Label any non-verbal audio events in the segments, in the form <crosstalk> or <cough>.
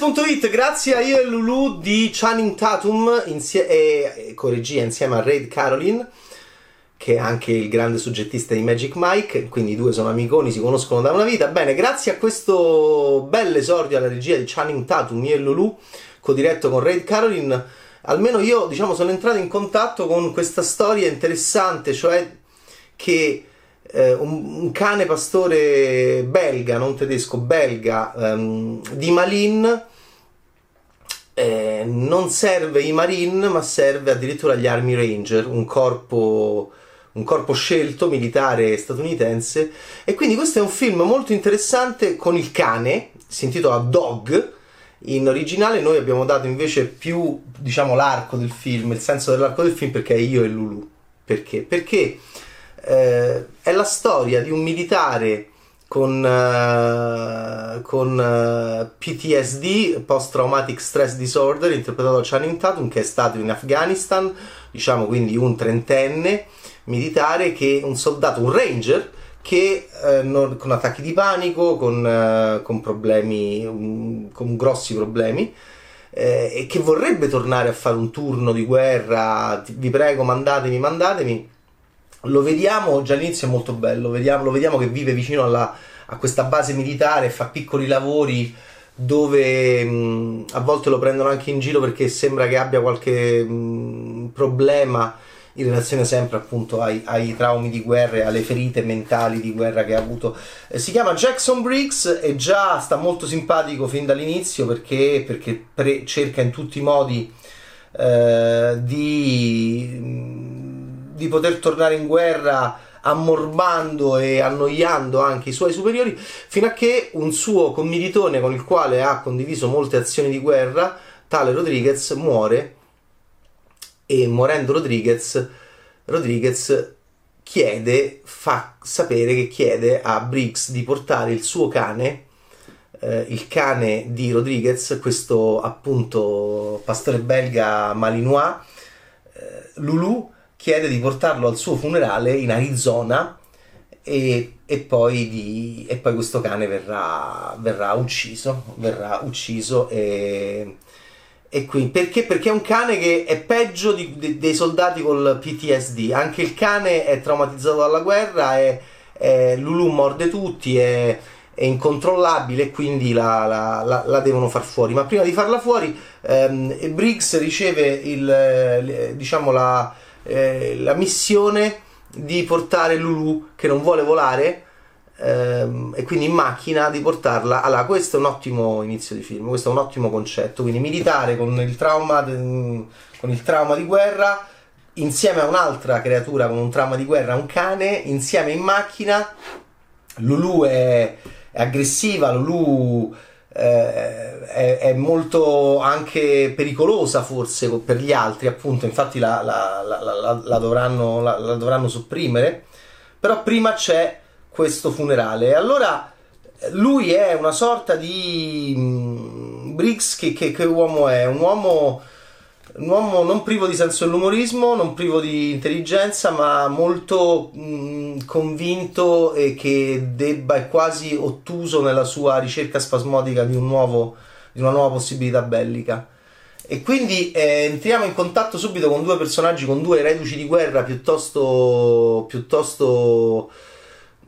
Cinefx.it, grazie a io e Lulu di Channing Tatum insie- e, e con regia insieme a Raid Caroline, che è anche il grande soggettista di Magic Mike, quindi i due sono amiconi, si conoscono da una vita. Bene, grazie a questo bel esordio alla regia di Channing Tatum, io e Lulu, co-diretto con Raid Caroline, almeno io diciamo sono entrato in contatto con questa storia interessante, cioè che eh, un, un, cane pastore belga, non tedesco, belga, ehm, di Malin, eh, non serve i Marine, ma serve addirittura gli Army Ranger, un corpo, un corpo scelto militare statunitense. E quindi questo è un film molto interessante con il cane, si intitola Dog. In originale noi abbiamo dato invece più, diciamo, l'arco del film, il senso dell'arco del film perché è io e Lulu. Perché? Perché eh, è la storia di un militare con, uh, con uh, eh, PTSD, Post Traumatic Stress Disorder, interpretato da Channing Tatum, che è stato in Afghanistan, diciamo quindi un trentenne militare, che un soldato, un ranger, che eh, non, con attacchi di panico, con, eh, con problemi, um, con grossi problemi, eh, e che vorrebbe tornare a fare un turno di guerra, vi prego mandatemi, mandatemi, lo vediamo già all'inizio è molto bello, vediamo, lo vediamo che vive vicino alla, a questa base militare, fa piccoli lavori dove mh, a volte lo prendono anche in giro perché sembra che abbia qualche mh, problema in relazione sempre appunto ai, ai, traumi di guerra e alle ferite mentali di guerra che ha avuto. Eh, si chiama Jackson Briggs e già sta molto simpatico fin dall'inizio perché, perché pre- cerca in tutti i modi eh, di di poter tornare in guerra ammorbando e annoiando anche i suoi superiori, fino a che un suo commilitone con il quale ha condiviso molte azioni di guerra, tale Rodriguez, muore. E morendo Rodriguez, Rodriguez chiede, fa sapere che chiede a Briggs di portare il suo cane, eh, il cane di Rodriguez, questo appunto pastore belga malinois, eh, Lulu, chiede di portarlo al suo funerale in Arizona e, e, poi, di, e poi, questo cane verrà, verrà ucciso, verrà ucciso e, e quindi, perché? Perché è un cane che è peggio di, di, dei soldati col PTSD, anche il cane è traumatizzato dalla guerra, è, è, Lulu morde tutti, è, è incontrollabile e quindi la, la, la, la, devono far fuori. Ma prima di farla fuori, ehm, Briggs riceve il, diciamo la eh, la missione di portare Lulu che non vuole volare ehm, e quindi in macchina di portarla. Allora questo è un ottimo inizio di film questo è un ottimo concetto. Quindi militare con il trauma de, con il trauma di guerra insieme a un'altra creatura con un trauma di guerra un cane insieme in macchina. Lulu è, è aggressiva Lulu eh, è, è, molto anche pericolosa forse per gli altri, appunto, infatti la, la, la, la dovranno, dovranno, sopprimere, però prima c'è questo funerale. Allora lui è una sorta di mm, Briggs che, che, che uomo è? Un uomo un uomo non privo di senso dell'umorismo, non privo di intelligenza, ma molto mh, mm, convinto e che debba è quasi ottuso nella sua ricerca spasmodica di, un nuovo, di una nuova possibilità bellica. E quindi eh, entriamo in contatto subito con due personaggi, con due reduci di guerra piuttosto, piuttosto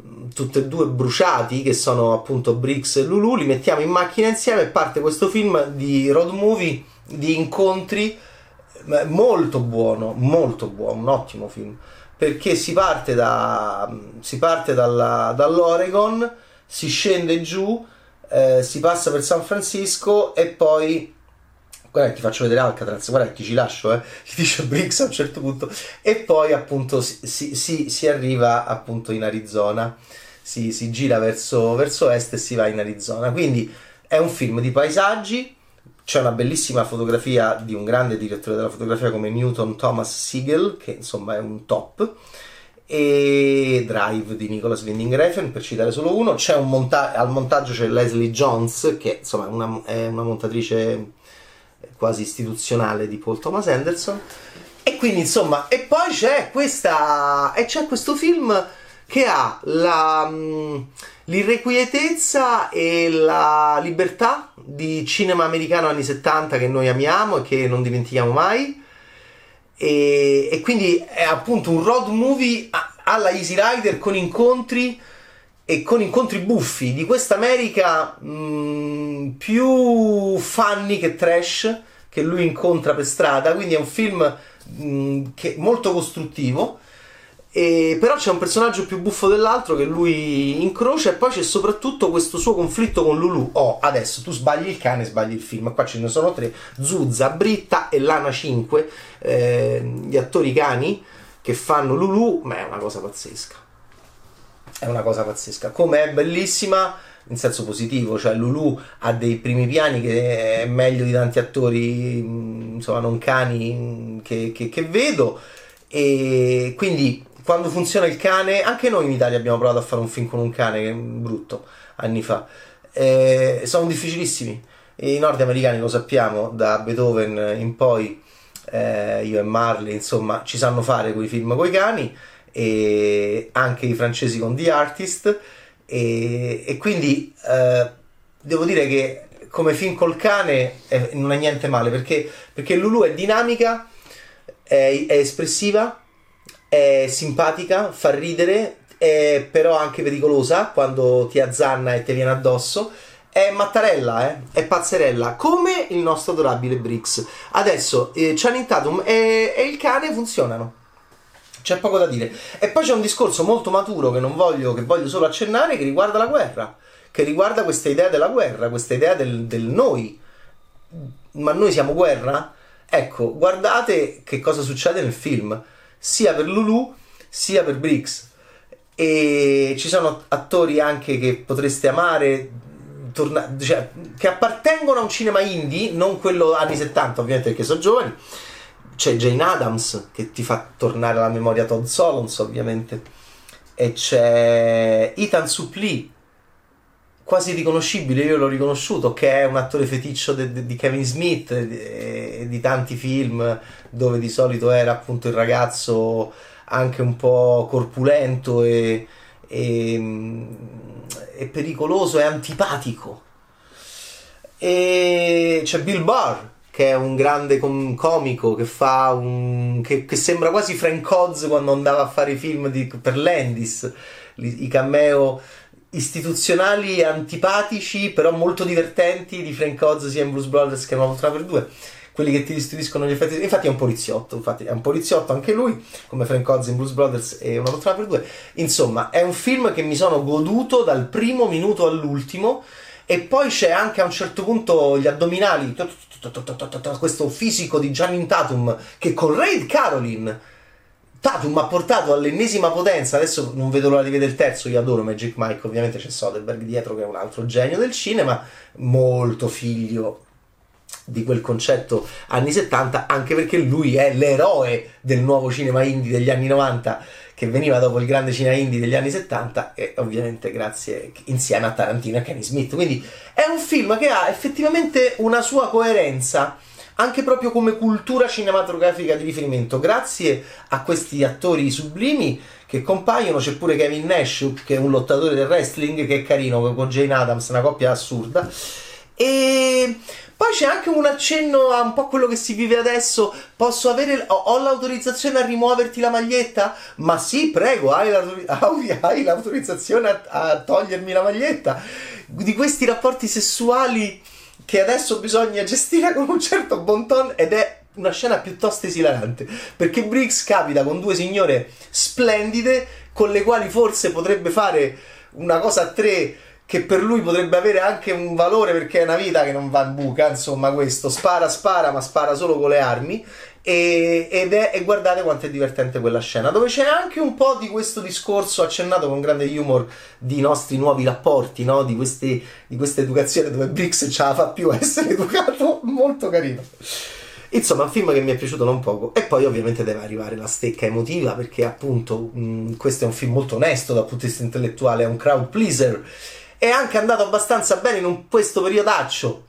mm, tutti e due bruciati, che sono appunto Briggs e Lulu. Li mettiamo in macchina insieme e parte questo film di road movie di incontri molto buono, molto buono, un ottimo film, perché si parte, da, si parte dalla, dall'Oregon, si scende giù, eh, si passa per San Francisco e poi guarda ti faccio vedere Alcatraz, guarda che ci lascio, eh, <laughs> ti dice Briggs a un certo punto, e poi appunto si, si, si arriva appunto in Arizona, si, si gira verso, verso est e si va in Arizona, quindi è un film di paesaggi, c'è una bellissima fotografia di un grande direttore della fotografia come Newton Thomas Siegel, che insomma è un top, e Drive di Nicholas Winding Refn, per citare solo uno. C'è un monta- al montaggio c'è Leslie Jones, che insomma una, è una montatrice quasi istituzionale di Paul Thomas Anderson. E quindi insomma, e poi c'è questa. e c'è questo film che ha la, mm, l'irrequietezza e la libertà di cinema americano anni 70 che noi amiamo e che non dimentichiamo mai. E, e quindi è appunto un road movie alla Easy Rider con incontri e con incontri buffi di questa America mm, più funny che trash che lui incontra per strada. Quindi è un film mh, mm, che, molto costruttivo e però c'è un personaggio più buffo dell'altro che lui incrocia e poi c'è soprattutto questo suo conflitto con Lulu. Oh, adesso tu sbagli il cane, sbagli il film. Qua ce ne sono tre: Zuzza, Britta e Lana 5, eh, gli attori cani che fanno Lulu, ma è una cosa pazzesca. È una cosa pazzesca. Come è bellissima in senso positivo, cioè Lulu ha dei primi piani che è meglio di tanti attori, insomma, non cani che, che, che vedo. E quindi quando funziona il cane, anche noi in Italia abbiamo provato a fare un film con un cane che è brutto anni fa. Eh, sono difficilissimi. I nordamericani lo sappiamo, da Beethoven in poi, eh, io e Marley, insomma, ci sanno fare quei film con i cani, e anche i francesi con The Artist, e, e quindi eh, devo dire che come film col cane eh, non è niente male, perché, perché Lulu è dinamica, è, è espressiva, è simpatica, fa ridere, è però anche pericolosa quando ti azzanna e ti viene addosso. È mattarella, eh? è pazzerella, come il nostro adorabile Brix. Adesso, eh, Channing Tatum e, e il cane funzionano. C'è poco da dire. E poi c'è un discorso molto maturo che non voglio, che voglio solo accennare, che riguarda la guerra. Che riguarda questa idea della guerra, questa idea del, del noi. Ma noi siamo guerra? Ecco, guardate che cosa succede nel film sia per Lulu sia per Briggs. E ci sono attori anche che potreste amare, torna- cioè, che appartengono a un cinema indie, non quello anni 70, ovviamente perché sono giovani. C'è Jane Adams che ti fa tornare alla memoria Todd Solons, ovviamente. E c'è Ethan Suplee, quasi riconoscibile, io l'ho riconosciuto, che è un attore feticcio di Kevin Smith e di tanti film dove di solito era appunto il ragazzo anche un po' corpulento e, e, e pericoloso e antipatico. E c'è Bill Barr che è un grande com- comico che fa un che, che, sembra quasi Frank Oz quando andava a fare i film di, per Landis i cameo istituzionali antipatici però molto divertenti di Frank Oz sia in Blues Brothers che in Una poltrona per due quelli che ti restituiscono gli effetti. Infatti è un poliziotto, infatti è un poliziotto anche lui, come Frank Oz in Blues Brothers e una poltrona per due. Insomma, è un film che mi sono goduto dal primo minuto all'ultimo. E poi c'è anche a un certo punto gli addominali, questo fisico di Gianni Tatum che con Raid Caroline Tatum ha portato all'ennesima potenza. Adesso non vedo l'ora di vedere il terzo. Io adoro Magic Mike. Ovviamente c'è Soderbergh dietro, che è un altro genio del cinema, molto figlio di quel concetto anni 70, anche perché lui è l'eroe del nuovo cinema indie degli anni 90 che veniva dopo il grande cinema indie degli anni 70 e ovviamente grazie insieme a Tarantino e Kenny Smith. Quindi è un film che ha effettivamente una sua coerenza anche proprio come cultura cinematografica di riferimento. Grazie a questi attori sublimi che compaiono, c'è pure Kevin Nash che è un lottatore del wrestling che è carino con Jane Adams, una coppia assurda. E poi c'è anche un accenno a un po' quello che si vive adesso. Posso avere. Ho, ho l'autorizzazione a rimuoverti la maglietta? Ma sì, prego, hai, <laughs> hai l'autorizzazione a, a togliermi la maglietta. Di questi rapporti sessuali che adesso bisogna gestire con un certo bon ton ed è una scena piuttosto esilarante perché Briggs capita con due signore splendide con le quali forse potrebbe fare una cosa a tre che per lui potrebbe avere anche un valore perché è una vita che non va in buca, insomma questo, spara, spara, ma spara solo con le armi e, ed è, e guardate quanto è divertente quella scena, dove c'è anche un po' di questo discorso accennato con grande humor di nostri nuovi rapporti, no? di, questi, di questa educazione dove Brix ce la fa più a essere <laughs> educato, molto carino. Insomma, un film che mi è piaciuto non poco. E poi, ovviamente, deve arrivare la stecca emotiva, perché appunto mh, questo è un film molto onesto dal punto di vista intellettuale, è un crowd pleaser è anche andato abbastanza bene in questo periodaccio.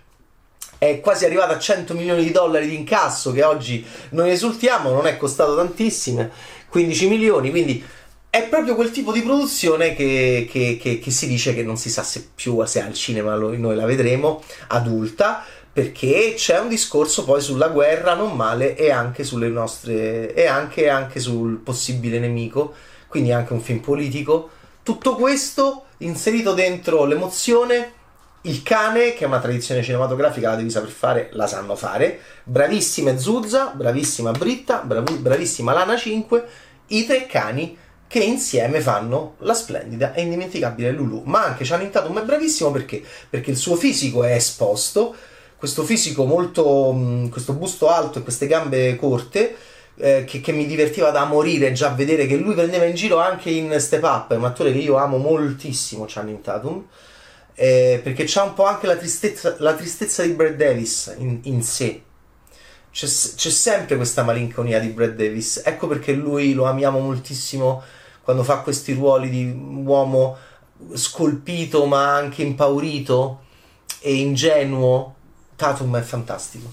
È quasi arrivato a 100 milioni di dollari di incasso che oggi noi esultiamo, non è costato tantissimo, 15 milioni, quindi è proprio quel tipo di produzione che, che, che, che, si dice che non si sa se più se al cinema noi la vedremo adulta perché c'è un discorso poi sulla guerra non male e anche sulle nostre e anche, anche sul possibile nemico quindi anche un film politico tutto questo inserito dentro l'emozione il cane, che è una tradizione cinematografica, la devi saper fare, la sanno fare. Bravissima Zuzza, bravissima Britta, brav- bravissima Lana 5, i tre cani che insieme fanno la splendida e indimenticabile Lulu. Ma anche Channing Tatum è bravissimo perché? Perché il suo fisico è esposto, questo fisico molto, questo busto alto e queste gambe corte, eh, che, che, mi divertiva da morire già vedere che lui prendeva in giro anche in Step Up, è un attore che io amo moltissimo, Channing Tatum, eh, perché c'ha un po' anche la tristezza, la tristezza di Brad Davis in, in sé. C'è, c'è, sempre questa malinconia di Brad Davis, ecco perché lui lo amiamo moltissimo quando fa questi ruoli di uomo scolpito ma anche impaurito e ingenuo, Tatum è fantastico.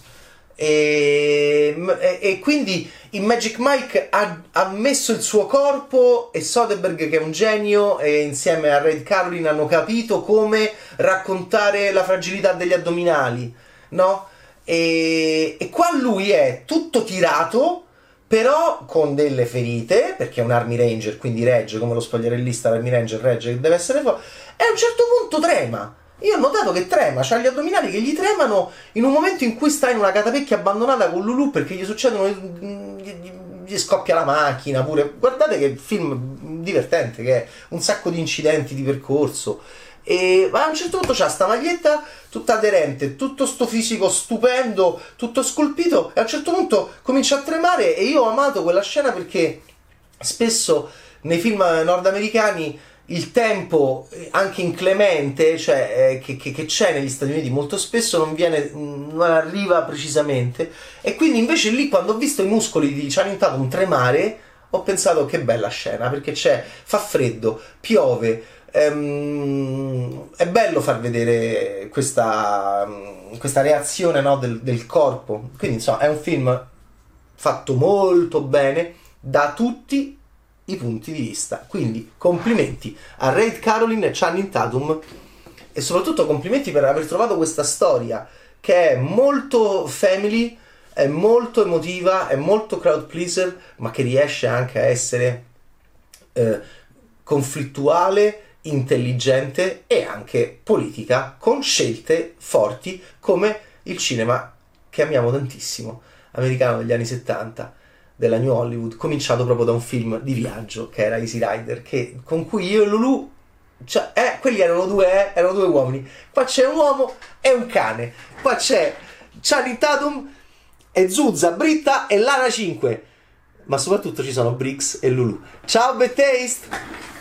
E, e, quindi in Magic Mike ha, ha, messo il suo corpo e Soderbergh che è un genio e insieme a Red Carolyn hanno capito come raccontare la fragilità degli addominali, no? E, e qua lui è tutto tirato però con delle ferite, perché è un Army Ranger, quindi regge come lo spogliarellista l'Army Ranger regge, deve essere forte, e a un certo punto trema. Io ho notato che trema, c'ha gli addominali che gli tremano in un momento in cui sta in una catapecchia abbandonata con Lulu perché gli succedono, gli, gli scoppia la macchina pure. Guardate che film divertente che è, un sacco di incidenti di percorso. E a un certo punto c'ha sta maglietta tutta aderente, tutto sto fisico stupendo, tutto scolpito, e a un certo punto comincia a tremare e io ho amato quella scena perché spesso nei film nordamericani il tempo anche inclemente cioè, eh, che, che, che, c'è negli Stati Uniti molto spesso non, viene, non arriva precisamente e quindi invece lì quando ho visto i muscoli di Channing Tatum tremare ho pensato che bella scena perché c'è, fa freddo, piove ehm, è bello far vedere questa, questa reazione no, del, del corpo. Quindi, insomma, è un film fatto molto bene da tutti i punti di vista. Quindi, complimenti a Raid Caroline e Channing Tatum e soprattutto complimenti per aver trovato questa storia che è molto family, è molto emotiva, è molto crowd pleaser, ma che riesce anche a essere eh, conflittuale intelligente e anche politica, con scelte forti come il cinema che amiamo tantissimo, americano degli anni 70 della New Hollywood, cominciato proprio da un film di viaggio che era Easy Rider, che, con cui io e Lulu, cioè, eh, quelli erano due, eh, erano due uomini. Qua c'è un uomo e un cane. Qua c'è Charlie Tatum e Zuzza, Britta e Lana 5. Ma soprattutto ci sono Briggs e Lulu. Ciao, Bad Taste!